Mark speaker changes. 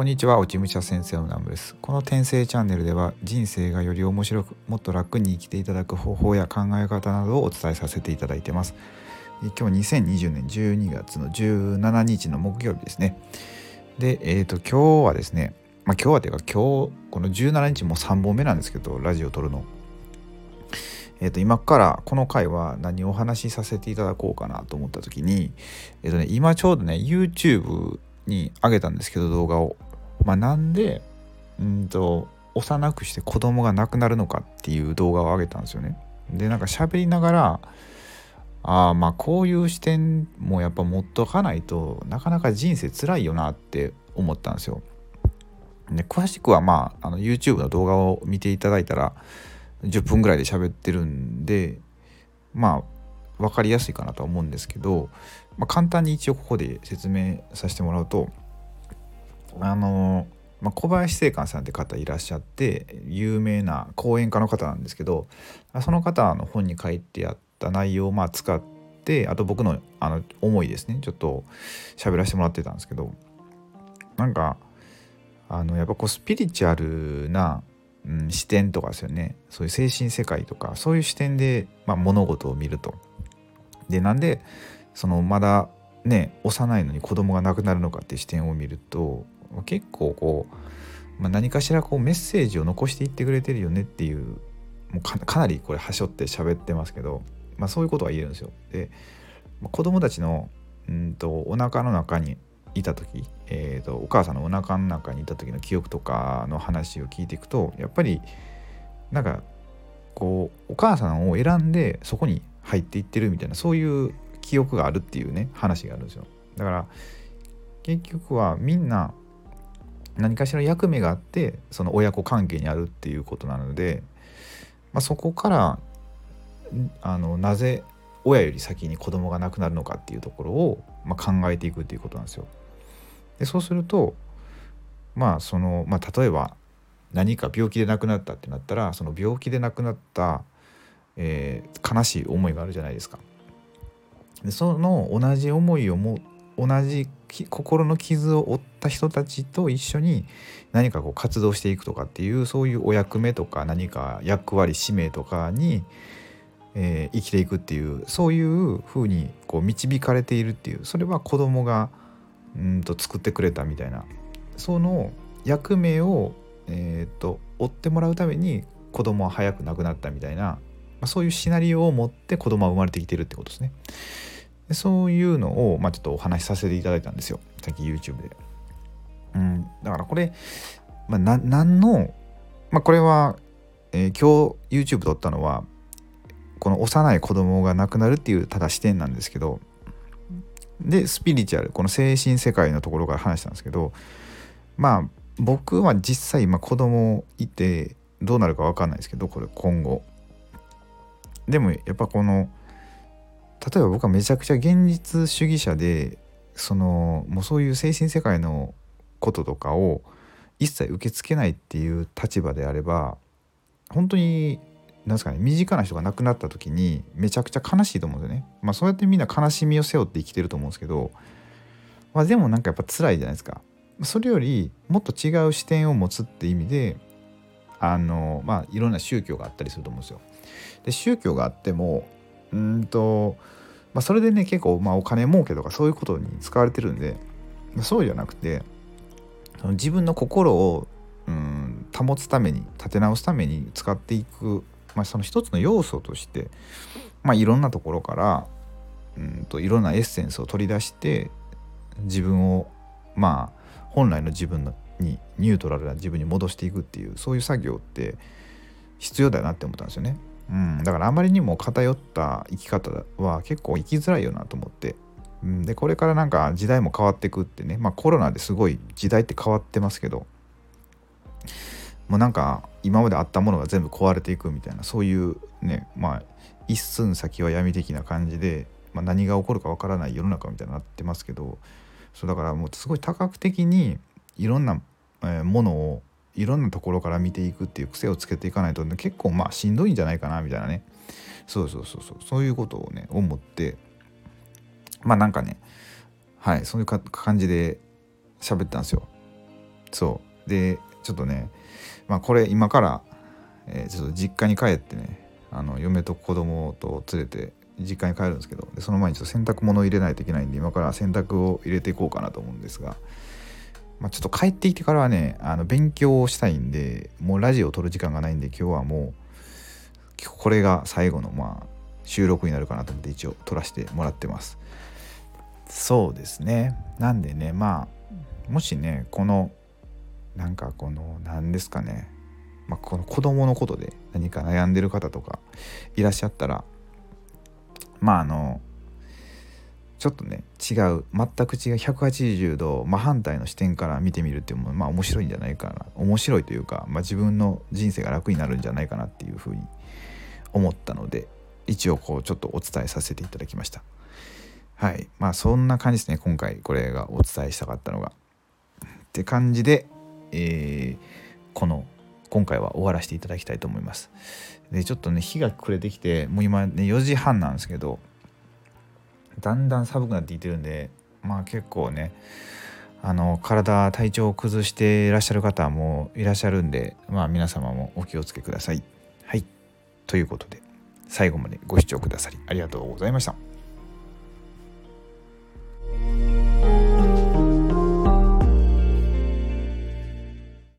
Speaker 1: こんにちは、落ち武者先生のナムです。この転生チャンネルでは人生がより面白く、もっと楽に生きていただく方法や考え方などをお伝えさせていただいてます。今日2020年12月の17日の木曜日ですね。で、えっ、ー、と、今日はですね、まあ今日はというか今日、この17日も3本目なんですけど、ラジオ撮るの。えー、と今からこの回は何をお話しさせていただこうかなと思った時に、えーとね、今ちょうどね YouTube に上げたんですけど動画を、まあ、なんでうんと幼くして子供が亡くなるのかっていう動画を上げたんですよね。でなんか喋りながらああまあこういう視点もやっぱ持っとかないとなかなか人生つらいよなって思ったんですよ。で詳しくはまああの YouTube の動画を見ていただいたら10分ぐらいで喋ってるんでまあ分かりやすいかなとは思うんですけど、まあ、簡単に一応ここで説明させてもらうとあの、まあ、小林正観さんって方いらっしゃって有名な講演家の方なんですけどその方の本に書いてあった内容をまあ使ってあと僕のあの思いですねちょっと喋らせてもらってたんですけどなんかあのやっぱこうスピリチュアルなうん、視点とかですよねそういう精神世界とかそういう視点で、まあ、物事を見ると。でなんでそのまだね幼いのに子供が亡くなるのかっていう視点を見ると結構こう、まあ、何かしらこうメッセージを残していってくれてるよねっていうもうかなりこれはしょって喋ってますけど、まあ、そういうことが言えるんですよ。で、まあ、子供たちのうんとお腹の中にいた時、えーと、お母さんのお腹の中にいた時の記憶とかの話を聞いていくとやっぱりなんかこうお母さんを選んでそこに入っていってるみたいなそういう記憶があるっていうね話があるんですよだから結局はみんな何かしら役目があってその親子関係にあるっていうことなので、まあ、そこからあのなぜ親より先に子供が亡くなるのかっていうところを、まあ、考えていくっていうことなんですよ。でそうするとまあその、まあ、例えば何か病気で亡くなったってなったらその病気で亡くなった、えー、悲しい思いがあるじゃないですか。でその同じ思いをも同じ心の傷を負った人たちと一緒に何かこう活動していくとかっていうそういうお役目とか何か役割使命とかに、えー、生きていくっていうそういうふうにこう導かれているっていうそれは子供がうんと作ってくれたみたいなその役目を、えーと、追ってもらうために子供は早く亡くなったみたいな、まあ、そういうシナリオを持って子供は生まれてきてるってことですね。でそういうのを、まあ、ちょっとお話しさせていただいたんですよ。さっき YouTube で。うん、だからこれ、まあ、な何の、まあ、これは、えー、今日 YouTube 撮ったのはこの幼い子供が亡くなるっていうただ視点なんですけどでスピリチュアルこの精神世界のところから話したんですけどまあ僕は実際今子供いてどうなるか分かんないですけどこれ今後。でもやっぱこの例えば僕はめちゃくちゃ現実主義者でそのもうそういう精神世界のこととかを一切受け付けないっていう立場であれば本当になんですかね身近な人が亡くなった時にめちゃくちゃ悲しいと思うんですよね。まあそうやってみんな悲しみを背負って生きてると思うんですけど、まあ、でもなんかやっぱ辛いじゃないですか。それよりもっと違う視点を持つって意味であのまあいろんな宗教があったりすると思うんですよ。で宗教があってもうんと、まあ、それでね結構、まあ、お金儲けとかそういうことに使われてるんでそうじゃなくて自分の心をうん保つために立て直すために使っていくまあ、その一つの要素として、まあ、いろんなところからうんといろんなエッセンスを取り出して自分をまあ本来の自分にニュートラルな自分に戻していくっていうそういう作業って必要だなって思ったんですよね。うん、だからあまりにも偏った生き方は結構生きづらいよなと思って。うん、でこれからなんか時代も変わってくってね。まあコロナですごい時代って変わってますけど。もうなんか今まであったものが全部壊れていくみたいなそういうねまあ一寸先は闇的な感じで、まあ、何が起こるかわからない世の中みたいになってますけど。そうだからもうすごい多角的にいろんな、ものをいろんなところから見ていくっていう癖をつけていかないと、ね、結構まあしんどいんじゃないかなみたいなね。そうそうそうそう。そういうことをね思って。まあなんかねはいそういう感じで喋ったんですよ。そう。でちょっとねまあこれ今から、えー、ちょっと実家に帰ってねあの嫁と子供と連れて実家に帰るんですけどでその前にちょっと洗濯物を入れないといけないんで今から洗濯を入れていこうかなと思うんですが、まあ、ちょっと帰ってきてからはねあの勉強をしたいんでもうラジオを撮る時間がないんで今日はもうこれが最後のまあ収録になるかなと思って一応撮らせてもらってます。そうですね。なんでねまあもしねこのなんかこの何ですかね。まあ、この子供のことで何か悩んでる方とかいらっしゃったらまああのちょっとね違う全く違う180度真反対の視点から見てみるっていうのもまあ面白いんじゃないかな。面白いというか、まあ、自分の人生が楽になるんじゃないかなっていうふうに思ったので一応こうちょっとお伝えさせていただきました。はい。まあそんな感じですね今回これがお伝えしたかったのが。って感じで、えー、この今回は終わらせていただきたいと思います。でちょっとね日が暮れてきてもう今ね4時半なんですけどだんだん寒くなっていってるんでまあ結構ねあの体体調を崩していらっしゃる方もいらっしゃるんでまあ皆様もお気をつけください。はい。ということで最後までご視聴くださりありがとうございました。